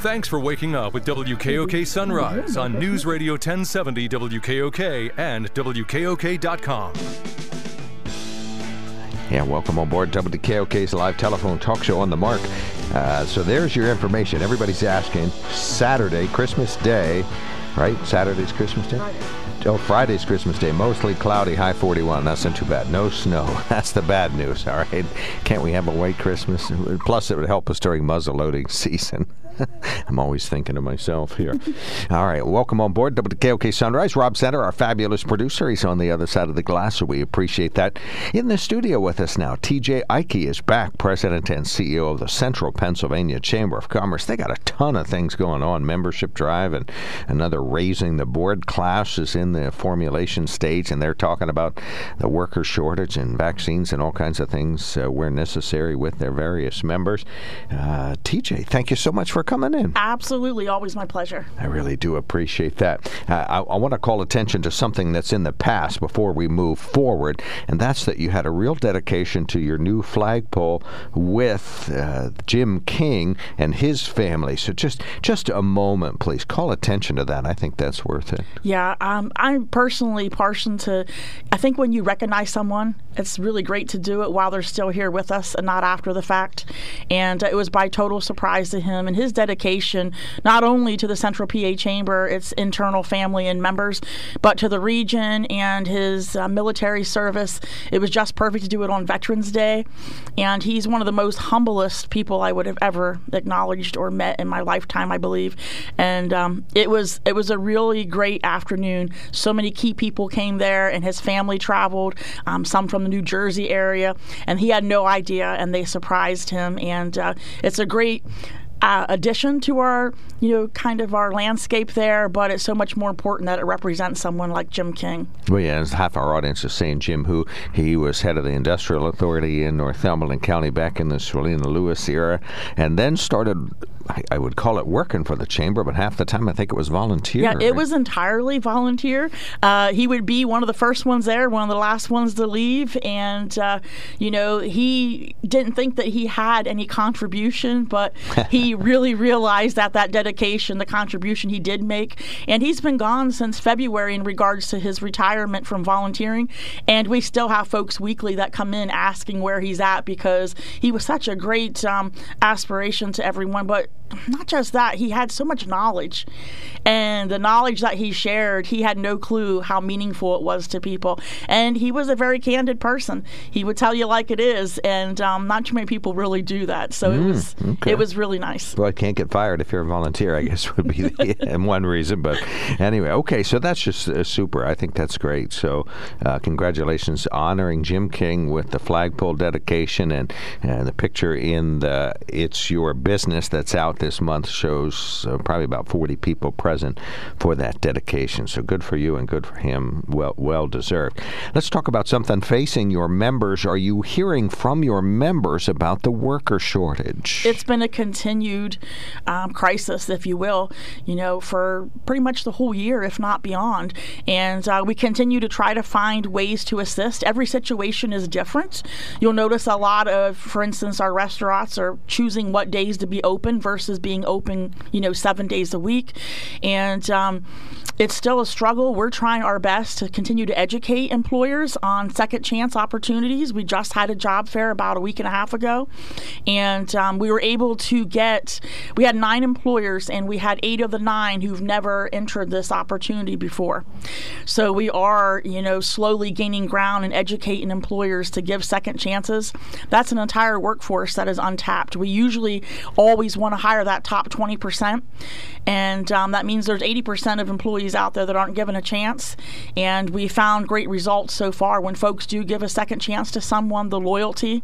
Thanks for waking up with WKOK Sunrise on News Radio 1070 WKOK and WKOK.com. Yeah, welcome on board WKOK's live telephone talk show on the mark. Uh, so there's your information. Everybody's asking. Saturday, Christmas Day, right? Saturday's Christmas Day? Oh, Friday's Christmas Day. Mostly cloudy, high 41. That's not too bad. No snow. That's the bad news, all right? Can't we have a white Christmas? Plus, it would help us during muzzle loading season. I'm always thinking to myself here. All right, welcome on board WKOK Sunrise. Rob Center, our fabulous producer, he's on the other side of the glass, so we appreciate that. In the studio with us now, TJ Aikey is back, President and CEO of the Central Pennsylvania Chamber of Commerce. They got a ton of things going on, membership drive and another raising the board class is in the formulation stage, and they're talking about the worker shortage and vaccines and all kinds of things uh, where necessary with their various members. Uh, TJ, thank you so much for coming in. Absolutely, always my pleasure. I really do appreciate that. Uh, I, I want to call attention to something that's in the past before we move forward, and that's that you had a real dedication to your new flagpole with uh, Jim King and his family. So just just a moment, please. Call attention to that. I think that's worth it. Yeah, um, I'm personally partial to. I think when you recognize someone, it's really great to do it while they're still here with us and not after the fact. And it was by total surprise to him and his dedication not only to the Central PA Chamber, its internal family and members, but to the region and his uh, military service. It was just perfect to do it on Veterans Day. And he's one of the most humblest people I would have ever acknowledged or met in my lifetime, I believe. And um, it was it was a really great afternoon. So many key people came there, and his family traveled, um, some from the New Jersey area, and he had no idea, and they surprised him. And uh, it's a great uh, addition to our, you know, kind of our landscape there, but it's so much more important that it represents someone like Jim King. Well, yeah, half our audience is saying Jim, who he was head of the Industrial Authority in Northumberland County back in the Swalina Lewis era, and then started I, I, would call it working for the chamber, but half the time I think it was volunteer. Yeah, it was entirely volunteer. Uh, he would be one of the first ones there, one of the last ones to leave, and uh, you know he didn't think that he had any contribution, but he really realized that that dedication, the contribution he did make, and he's been gone since February in regards to his retirement from volunteering, and we still have folks weekly that come in asking where he's at because he was such a great um, aspiration to everyone, but it not just that, he had so much knowledge. And the knowledge that he shared, he had no clue how meaningful it was to people. And he was a very candid person. He would tell you like it is, and um, not too many people really do that. So mm, it was okay. it was really nice. Well, I can't get fired if you're a volunteer, I guess would be the, one reason. But anyway, okay, so that's just uh, super. I think that's great. So uh, congratulations honoring Jim King with the flagpole dedication and, and the picture in the It's Your Business that's out this month shows uh, probably about 40 people present for that dedication. So good for you and good for him. Well, well deserved. Let's talk about something facing your members. Are you hearing from your members about the worker shortage? It's been a continued um, crisis, if you will, you know, for pretty much the whole year, if not beyond. And uh, we continue to try to find ways to assist. Every situation is different. You'll notice a lot of, for instance, our restaurants are choosing what days to be open versus versus being open, you know, seven days a week. And um, it's still a struggle. We're trying our best to continue to educate employers on second chance opportunities. We just had a job fair about a week and a half ago, and um, we were able to get, we had nine employers, and we had eight of the nine who've never entered this opportunity before. So we are, you know, slowly gaining ground and educating employers to give second chances. That's an entire workforce that is untapped. We usually always want to hire that top 20%. And um, that means there's 80% of employees out there that aren't given a chance. And we found great results so far when folks do give a second chance to someone, the loyalty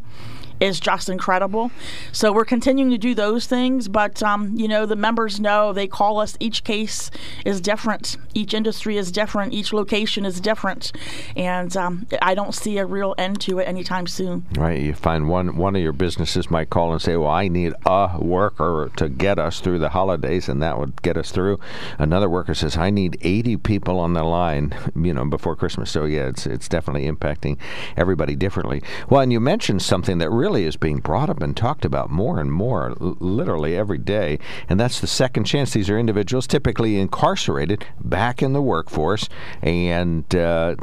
is just incredible. So we're continuing to do those things, but um, you know the members know they call us. Each case is different. Each industry is different. Each location is different, and um, I don't see a real end to it anytime soon. Right. You find one one of your businesses might call and say, "Well, I need a worker to get us through the holidays," and that would get us through. Another worker says, "I need 80 people on the line, you know, before Christmas." So yeah, it's it's definitely impacting everybody differently. Well, and you mentioned something that really really is being brought up and talked about more and more, literally every day. And that's the second chance. These are individuals typically incarcerated back in the workforce and uh,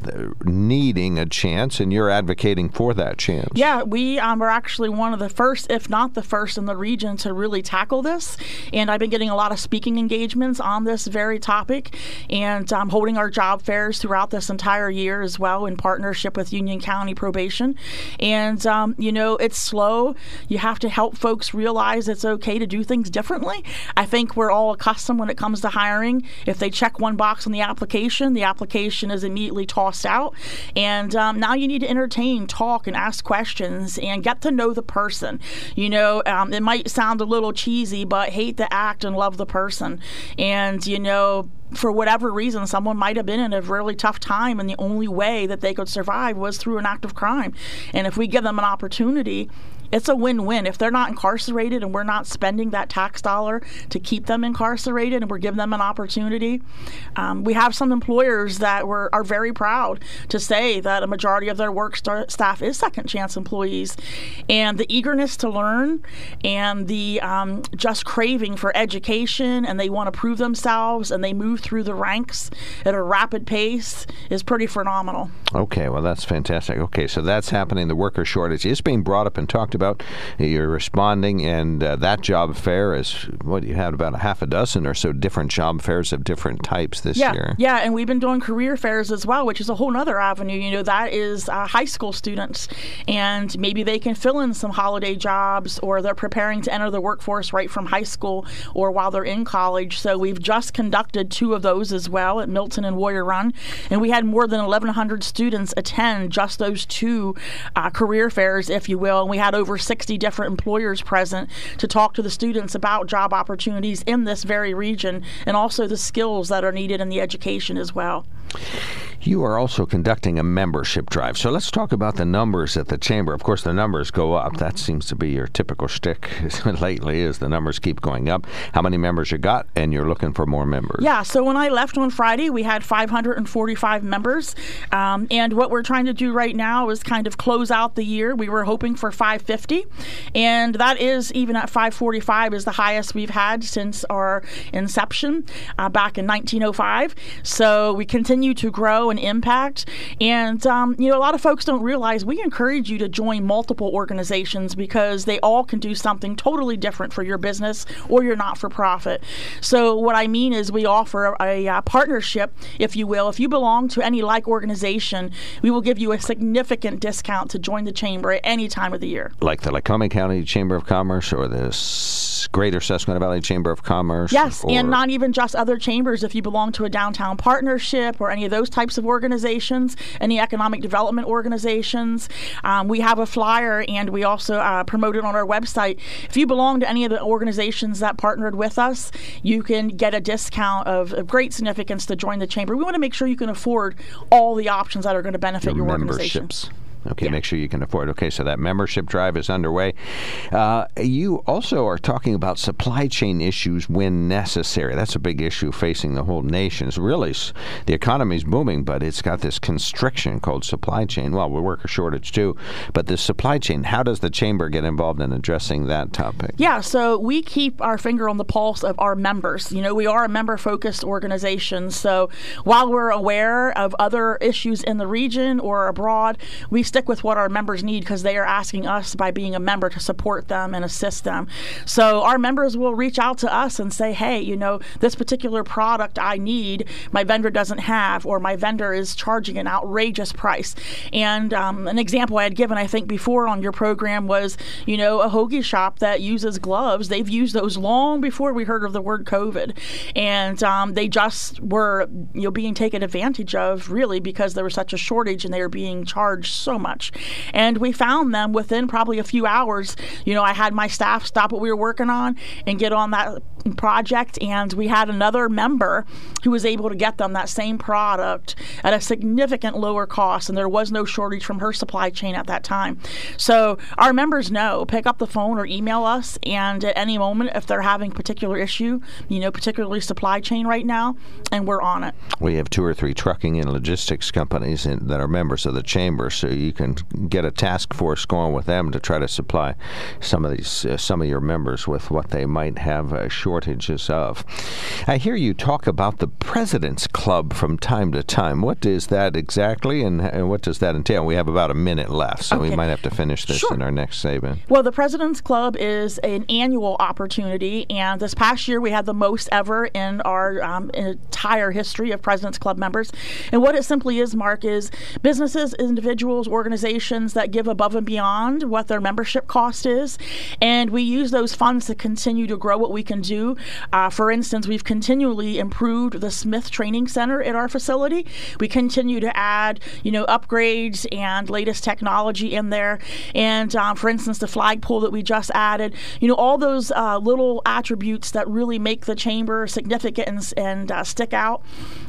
needing a chance, and you're advocating for that chance. Yeah, we um, are actually one of the first, if not the first, in the region to really tackle this. And I've been getting a lot of speaking engagements on this very topic, and um, holding our job fairs throughout this entire year as well in partnership with Union County Probation. And, um, you know, it's slow. You have to help folks realize it's okay to do things differently. I think we're all accustomed when it comes to hiring. If they check one box on the application, the application is immediately tossed out. And um, now you need to entertain, talk, and ask questions and get to know the person. You know, um, it might sound a little cheesy, but hate the act and love the person. And, you know, for whatever reason, someone might have been in a really tough time, and the only way that they could survive was through an act of crime. And if we give them an opportunity it's a win-win. If they're not incarcerated and we're not spending that tax dollar to keep them incarcerated and we're giving them an opportunity, um, we have some employers that were are very proud to say that a majority of their work star- staff is second chance employees, and the eagerness to learn and the um, just craving for education and they want to prove themselves and they move through the ranks at a rapid pace is pretty phenomenal. Okay, well that's fantastic. Okay, so that's happening. The worker shortage is being brought up and talked about. You're responding, and uh, that job fair is what you had about a half a dozen or so different job fairs of different types this yeah, year. Yeah, and we've been doing career fairs as well, which is a whole other avenue. You know, that is uh, high school students, and maybe they can fill in some holiday jobs, or they're preparing to enter the workforce right from high school or while they're in college. So we've just conducted two of those as well at Milton and Warrior Run, and we had more than 1,100 students attend just those two uh, career fairs, if you will, and we had over 60 different employers present to talk to the students about job opportunities in this very region and also the skills that are needed in the education as well. You are also conducting a membership drive. So let's talk about the numbers at the chamber. Of course, the numbers go up. That seems to be your typical shtick lately is the numbers keep going up. How many members you got, and you're looking for more members? Yeah, so when I left on Friday, we had 545 members. Um, and what we're trying to do right now is kind of close out the year. We were hoping for 550, and that is even at 545 is the highest we've had since our inception uh, back in 1905. So we continue to grow and impact. And, um, you know, a lot of folks don't realize we encourage you to join multiple organizations because they all can do something totally different for your business or your not for profit. So, what I mean is, we offer a, a partnership, if you will. If you belong to any like organization, we will give you a significant discount to join the chamber at any time of the year. Like the Lycoming County Chamber of Commerce or the Greater Susquehanna Valley Chamber of Commerce? Yes, and not even just other chambers. If you belong to a downtown partnership or any of those types of organizations, any economic development organizations. Um, we have a flyer and we also uh, promote it on our website. If you belong to any of the organizations that partnered with us, you can get a discount of, of great significance to join the chamber. We want to make sure you can afford all the options that are going to benefit your, your organization. Okay, yeah. make sure you can afford. Okay, so that membership drive is underway. Uh, you also are talking about supply chain issues when necessary. That's a big issue facing the whole nation. It's really the economy is booming, but it's got this constriction called supply chain. Well, we worker shortage too, but the supply chain. How does the chamber get involved in addressing that topic? Yeah, so we keep our finger on the pulse of our members. You know, we are a member-focused organization, so while we're aware of other issues in the region or abroad, we stick with what our members need because they are asking us by being a member to support them and assist them. So our members will reach out to us and say, hey, you know, this particular product I need, my vendor doesn't have, or my vendor is charging an outrageous price. And um, an example I had given, I think, before on your program was, you know, a hoagie shop that uses gloves. They've used those long before we heard of the word COVID. And um, they just were, you know, being taken advantage of really because there was such a shortage and they were being charged so much. And we found them within probably a few hours. You know, I had my staff stop what we were working on and get on that project, and we had another member who was able to get them that same product at a significant lower cost, and there was no shortage from her supply chain at that time. So our members know pick up the phone or email us, and at any moment, if they're having a particular issue, you know, particularly supply chain right now, and we're on it. We have two or three trucking and logistics companies in, that are members of the chamber, so you can get a task force going with them to try to supply some of these uh, some of your members with what they might have uh, shortages of. I hear you talk about the President's Club from time to time. What is that exactly, and, and what does that entail? We have about a minute left, so Okay. we might have to finish this Sure. in our next segment. Well, the President's Club is an annual opportunity, and this past year we had the most ever in our um, entire history of President's Club members. And what it simply is, Mark, is businesses, individuals, organizations that give above and beyond what their membership cost is, and we use those funds to continue to grow what we can do. Uh, for instance, we've continually improved the Smith Training Center at our facility. We continue to add, you know, upgrades and latest technology in there. And um, for instance, the flagpole that we just added, you know, all those uh, little attributes that really make the chamber significant and, and uh, stick out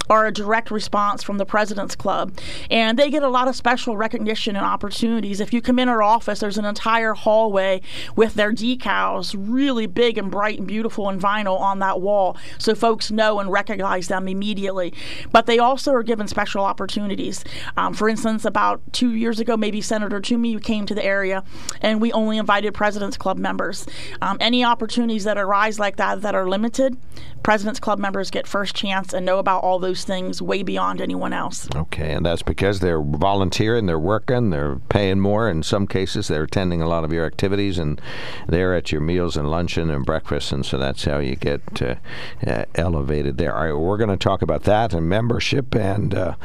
are a direct response from the President's Club. And they get a lot of special recognition and opportunities. If you come in our office, there's an entire hallway with their decals, really big and bright and beautiful and vinyl on that wall, so folks know and recognize them immediately. But they also are given special opportunities. Um, for instance, about two years ago, maybe Senator Toomey came to the area, and we only invited President's Club members. Um, any opportunities that arise like that that are limited, President's Club members get first chance and know about all those things way beyond anyone else. Okay, and that's because they're volunteering, they're working, they're paying more. In some cases, they're attending a lot of your activities, and they're at your meals and luncheon and breakfast, and so that's how you get uh, uh, elevated there. All right, we're going to talk about that and membership and. Uh,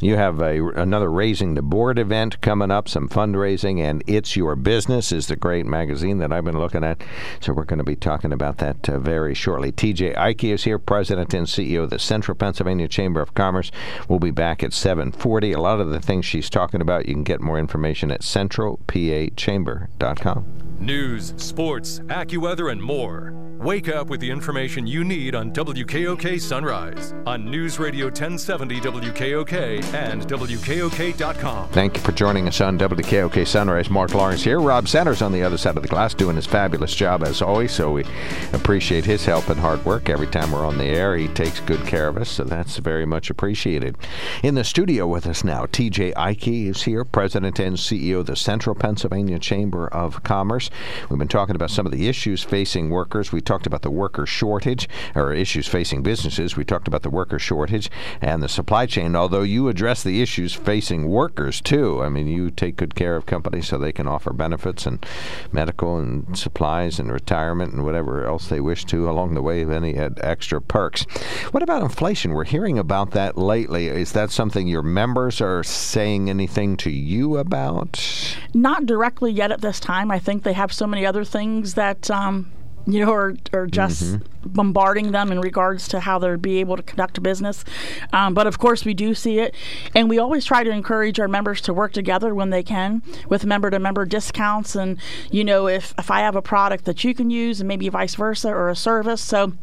you have a, another Raising the Board event coming up, some fundraising, and It's Your Business is the great magazine that I've been looking at. So we're going to be talking about that uh, very shortly. TJ Aikey is here, President and CEO of the Central Pennsylvania Chamber of Commerce. We'll be back at 740. A lot of the things she's talking about, you can get more information at centralpachamber.com. News, sports, AccuWeather, and more. Wake up with the information you need on WKOK Sunrise on News Radio 1070 WKOK and WKOK.com. Thank you for joining us on WKOK Sunrise. Mark Lawrence here. Rob Sanders on the other side of the glass doing his fabulous job as always. So we appreciate his help and hard work every time we're on the air. He takes good care of us, so that's very much appreciated. In the studio with us now, TJ Aikey is here, President and CEO of the Central Pennsylvania Chamber of Commerce. We've been talking about some of the issues facing workers. We talked about the worker shortage, or issues facing businesses. We talked about the worker shortage and the supply chain, although you address the issues facing workers too. I mean, you take good care of companies so they can offer benefits and medical and supplies and retirement and whatever else they wish to along the way, of any extra perks. What about inflation? We're hearing about that lately. Is that something your members are saying anything to you about? Not directly yet at this time. I think they have so many other things that. Um, you know, or, are just bombarding them in regards to how they'll be able to conduct a business. Um, but of course, we do see it. And we always try to encourage our members to work together when they can with member to member discounts. And, you know, if, if I have a product that you can use and maybe vice versa or a service. So,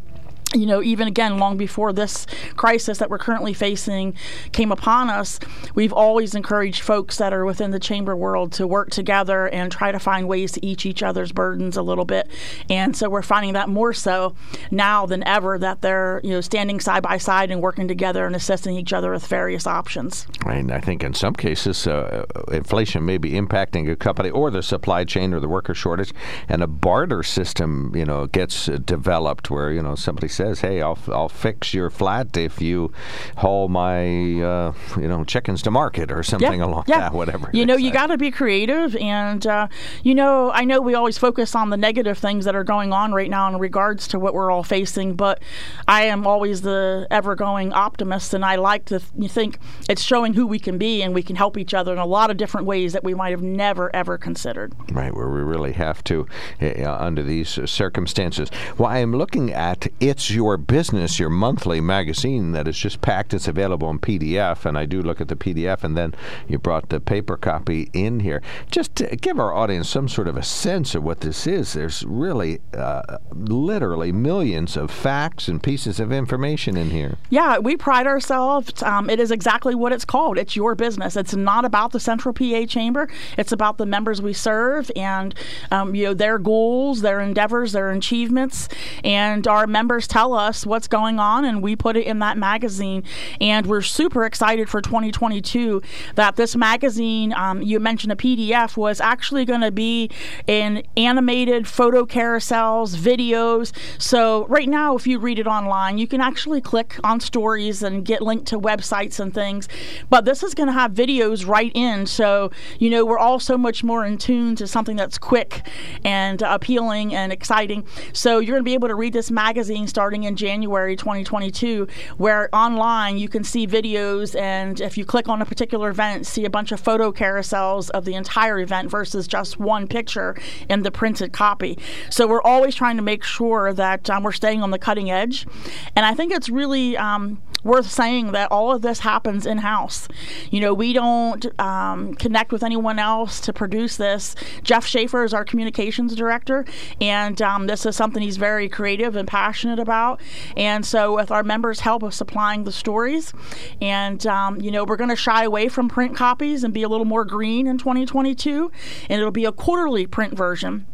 you know, even again, long before this crisis that we're currently facing came upon us, we've always encouraged folks that are within the chamber world to work together and try to find ways to each each other's burdens a little bit. And so we're finding that more so now than ever that they're, you know, standing side by side and working together and assisting each other with various options. And I think in some cases, uh, inflation may be impacting a company or the supply chain or the worker shortage, and a barter system, you know, gets uh, developed where you know somebody says, "Hey, I'll I'll fix your flat if you haul my uh, you know chickens to market or something along that, whatever." You know, you got to be creative, and uh, you know, I know we always focus on the negative things that are going on right now in regards to what we're all facing, but I am always the ever-going optimist, and I like to th- think it's showing who we can be, and we can help each other in a lot of different ways that we might have never ever considered. Right, where we really have to uh, under these circumstances. Well, I am looking at It's your business, your monthly magazine that is just packed. It's available in PDF, and I do look at the PDF, and then you brought the paper copy in here. Just to give our audience some sort of a sense of what this is. There's really, uh, literally millions of facts and pieces of information in here. Yeah, we pride ourselves. Um, it is exactly what it's called. It's your business. It's not about the Central PA Chamber. It's about the members we serve and um, you know their goals, their endeavors, their achievements, and our members tell us what's going on, and we put it in that magazine. And we're super excited for 2022 that this magazine, um, you mentioned a PDF, was actually going to be in animated photo carousels, videos. So right now, if you read it online, you can actually click on stories and get linked to websites and things. But this is going to have videos right in, so you know we're all so much more in tune to something that's quick and appealing and exciting. So you're going to be able to read this magazine starting in January 2022, where online you can see videos, and if you click on a particular event, see a bunch of photo carousels of the entire event versus just one picture in the printed copy. So we're always trying to make sure that um, we're staying on the cutting edge, and I think it's really um, worth saying that all of this happens in house. You know, we don't um, connect with anyone else to produce this. Jeff Schaefer is our communications director, and um, this is something he's very creative and passionate about. And so, with our members' help of supplying the stories, and um, you know, we're going to shy away from print copies and be a little more green in 2022, and it'll be a quarterly print version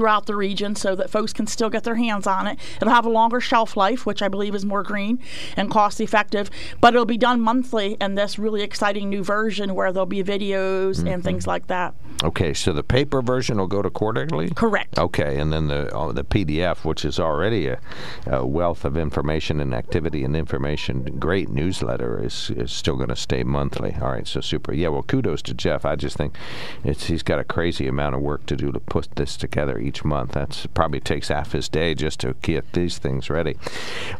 throughout the region so that folks can still get their hands on it. It'll have a longer shelf life, which I believe is more green and cost effective, but it'll be done monthly in this really exciting new version where there'll be videos mm-hmm. and things like that. Okay, so the paper version will go to quarterly? Correct. Okay, and then the oh, the PDF, which is already a, a, wealth of information and activity and information, great newsletter, is, is still going to stay monthly. All right, so super. Yeah, well, kudos to Jeff. I just think it's he's got a crazy amount of work to do to put this together each month. That probably takes half his day just to get these things ready.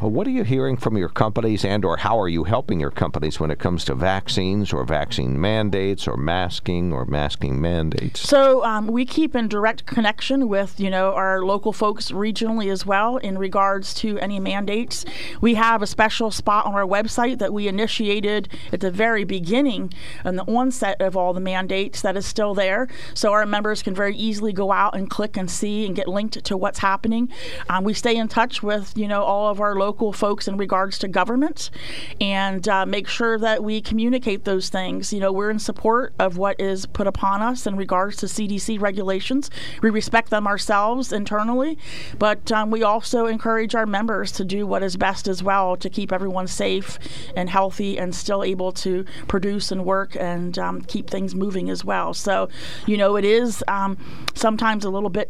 Uh, what are you hearing from your companies, and or how are you helping your companies when it comes to vaccines or vaccine mandates or masking or masking mandates? So um, we keep in direct connection with you know our local folks regionally as well in regards to any mandates. We have a special spot on our website that we initiated at the very beginning and the onset of all the mandates that is still there, so our members can very easily go out and click and see and get linked to what's happening. Um, we stay in touch with you know all of our local folks in regards to government, and uh, make sure that we communicate those things. You know, we're in support of what is put upon us in regards to CDC regulations. We respect them ourselves internally, but um, we also encourage our members to do what is best as well to keep everyone safe and healthy and still able to produce and work and um, keep things moving as well. So, you know, it is um, sometimes a little bit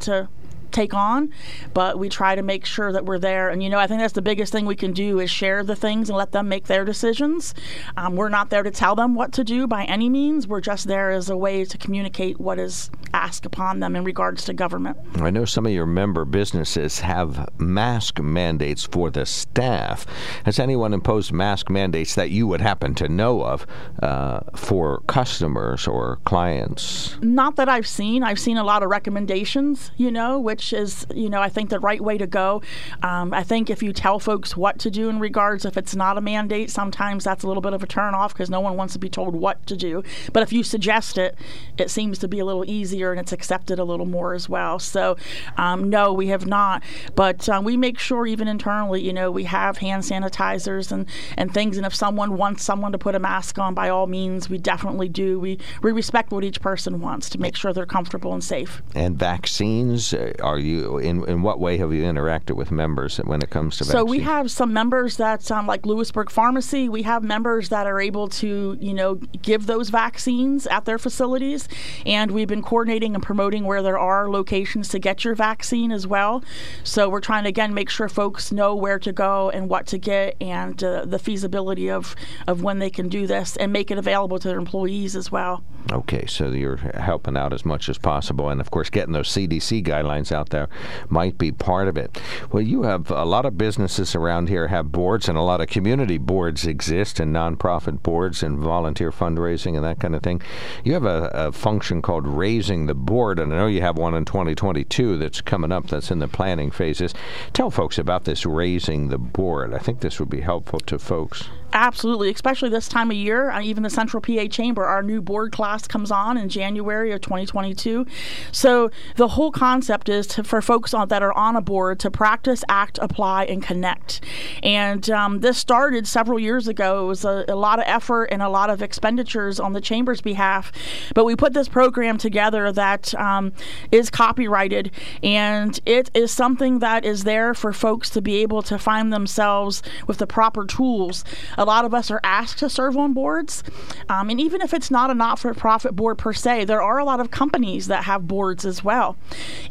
take on, but we try to make sure that we're there. And you know, I think that's the biggest thing we can do is share the things and let them make their decisions. Um, we're not there to tell them what to do by any means. We're just there as a way to communicate what is asked upon them in regards to government. I know some of your member businesses have mask mandates for the staff. Has anyone imposed mask mandates that you would happen to know of uh, for customers or clients? Not that I've seen. I've seen a lot of recommendations, you know, which which is, you know, I think the right way to go. Um, I think if you tell folks what to do in regards, if it's not a mandate, sometimes that's a little bit of a turn off because no one wants to be told what to do. But if you suggest it, it seems to be a little easier and it's accepted a little more as well. So, um, no, we have not. But uh, we make sure, even internally, you know, we have hand sanitizers and, and things. And if someone wants someone to put a mask on, by all means, we definitely do. We, we respect what each person wants to make sure they're comfortable and safe. And vaccines, uh, are you in in what way have you interacted with members when it comes to so vaccine? we have some members that um, like Lewisburg Pharmacy. We have members that are able to you know give those vaccines at their facilities. And we've been coordinating and promoting where there are locations to get your vaccine as well. So we're trying to again make sure folks know where to go and what to get and uh, the feasibility of of when they can do this and make it available to their employees as well. Okay, so you're helping out as much as possible, and of course, getting those CDC guidelines out there might be part of it. Well, you have a lot of businesses around here have boards, and a lot of community boards exist, and nonprofit boards, and volunteer fundraising, and that kind of thing. You have a, a function called Raising the Board, and I know you have one in 2022 that's coming up. That's in the planning phases. Tell folks about this Raising the Board. I think this would be helpful to folks. Absolutely, especially this time of year. Uh, even the Central PA Chamber, our new board class comes on in January of 2022. So the whole concept is to, for folks on, that are on a board to practice, act, apply, and connect. And um, this started several years ago. It was a, a, lot of effort and a lot of expenditures on the chamber's behalf. But we put this program together that um, is copyrighted, and it is something that is there for folks to be able to find themselves with the proper tools a lot of us are asked to serve on boards. Um, and even if it's not a not for profit board per se, there are a lot of companies that have boards as well.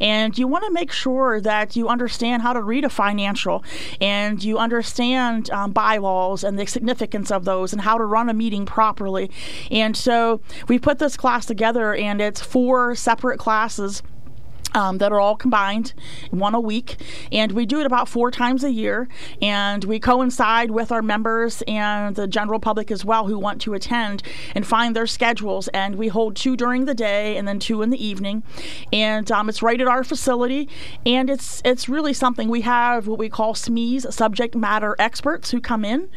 And you want to make sure that you understand how to read a financial and you understand um, bylaws and the significance of those and how to run a meeting properly. And so we put this class together, and it's four separate classes um, that are all combined, one a week, and we do it about four times a year. And we coincide with our members and the general public as well who want to attend and find their schedules. And we hold two during the day and then two in the evening. And um, it's right at our facility, and it's it's really something. We have what we call SMEs, subject matter experts, who come in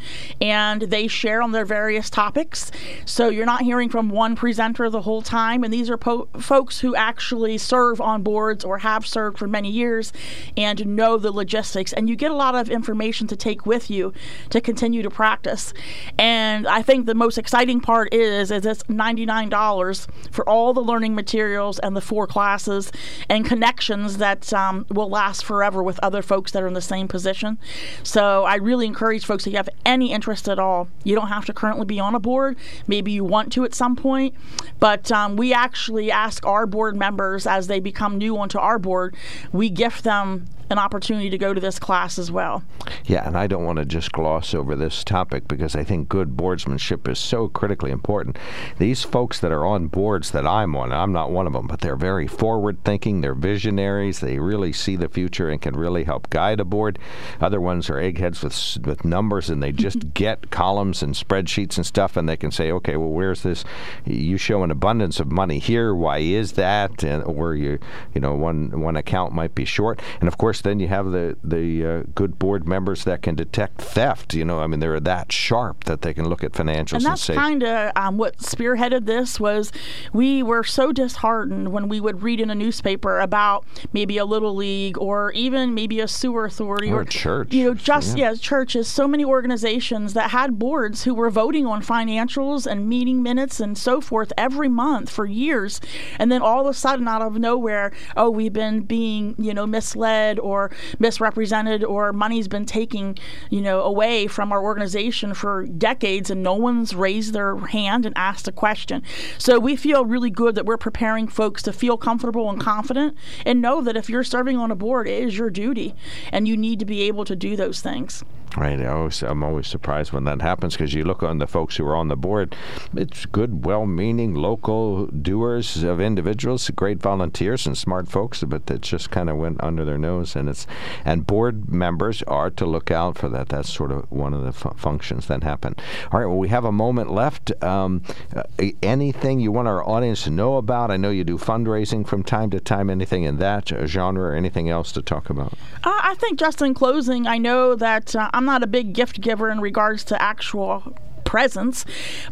and they share on their various topics. So you're not hearing from one presenter the whole time, and these are po- folks who actually serve on board boards or have served for many years and know the logistics. And you get a lot of information to take with you to continue to practice. And I think the most exciting part is is it's $99 for all the learning materials and the four classes and connections that um, will last forever with other folks that are in the same position. So I really encourage folks if you have any interest at all, you don't have to currently be on a board. Maybe you want to at some point, but um, we actually ask our board members as they become new onto our board, we gift them an opportunity to go to this class as well. Yeah, and I don't want to just gloss over this topic because I think good boardsmanship is so critically important. These folks that are on boards that I'm on, I'm not one of them, but they're very forward thinking, they're visionaries, they really see the future and can really help guide a board. Other ones are eggheads with with numbers and they just get columns and spreadsheets and stuff and they can say, "Okay, well where's this you show an abundance of money here, why is that?" and or you you know, one one account might be short. And of course then you have the the uh, good board members that can detect theft. You know, I mean, they're that sharp that they can look at financials and, and say. kind of um, what spearheaded this was we were so disheartened when we would read in a newspaper about maybe a little league or even maybe a sewer authority or, or church. You know, just yeah. yeah, churches. So many organizations that had boards who were voting on financials and meeting minutes and so forth every month for years, and then all of a sudden, out of nowhere, oh, we've been being you know misled or misrepresented or money's been taken, you know, away from our organization for decades and no one's raised their hand and asked a question. So we feel really good that we're preparing folks to feel comfortable and confident and know that if you're serving on a board, it is your duty and you need to be able to do those things. Right. I always, I'm always surprised when that happens because you look on the folks who are on the board. It's good, well-meaning local doers of individuals, great volunteers and smart folks, but that just kind of went under their nose. And it's and board members are to look out for that. That's sort of one of the fu- functions that happen. All right. Well, we have a moment left. Um, uh, anything you want our audience to know about? I know you do fundraising from time to time. Anything in that genre or anything else to talk about? Uh, I think just in closing, I know that uh, I'm I'm not a big gift giver in regards to actual presents.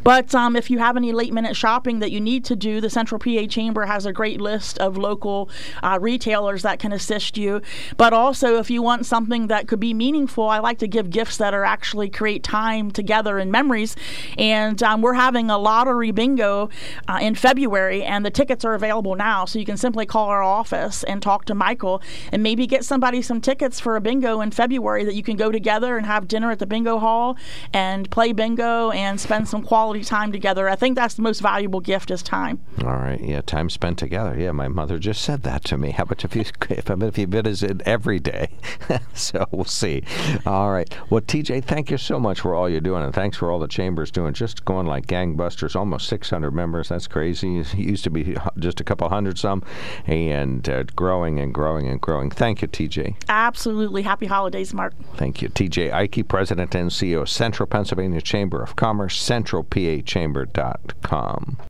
But um, if you have any late minute shopping that you need to do, the Central PA Chamber has a great list of local uh, retailers that can assist you. But also, if you want something that could be meaningful, I like to give gifts that are actually create time together and memories. And um, we're having a lottery bingo uh, in February, and the tickets are available now. So you can simply call our office and talk to Michael and maybe get somebody some tickets for a bingo in February that you can go together and have dinner at the bingo hall and play bingo go and spend some quality time together. I think that's the most valuable gift is time. All right. Yeah, time spent together. Yeah, my mother just said that to me. How about if you if, if you visit every day? so we'll see. All right. Well, TJ, thank you so much for all you're doing, and thanks for all the chambers doing. Just going like gangbusters. Almost 600 members. That's crazy. It used to be just a couple hundred some, and uh, growing and growing and growing. Thank you, TJ. Absolutely. Happy holidays, Mark. Thank you, TJ Aikey, President and CEO of Central Pennsylvania Chamber of Commerce, centralpachamber.com.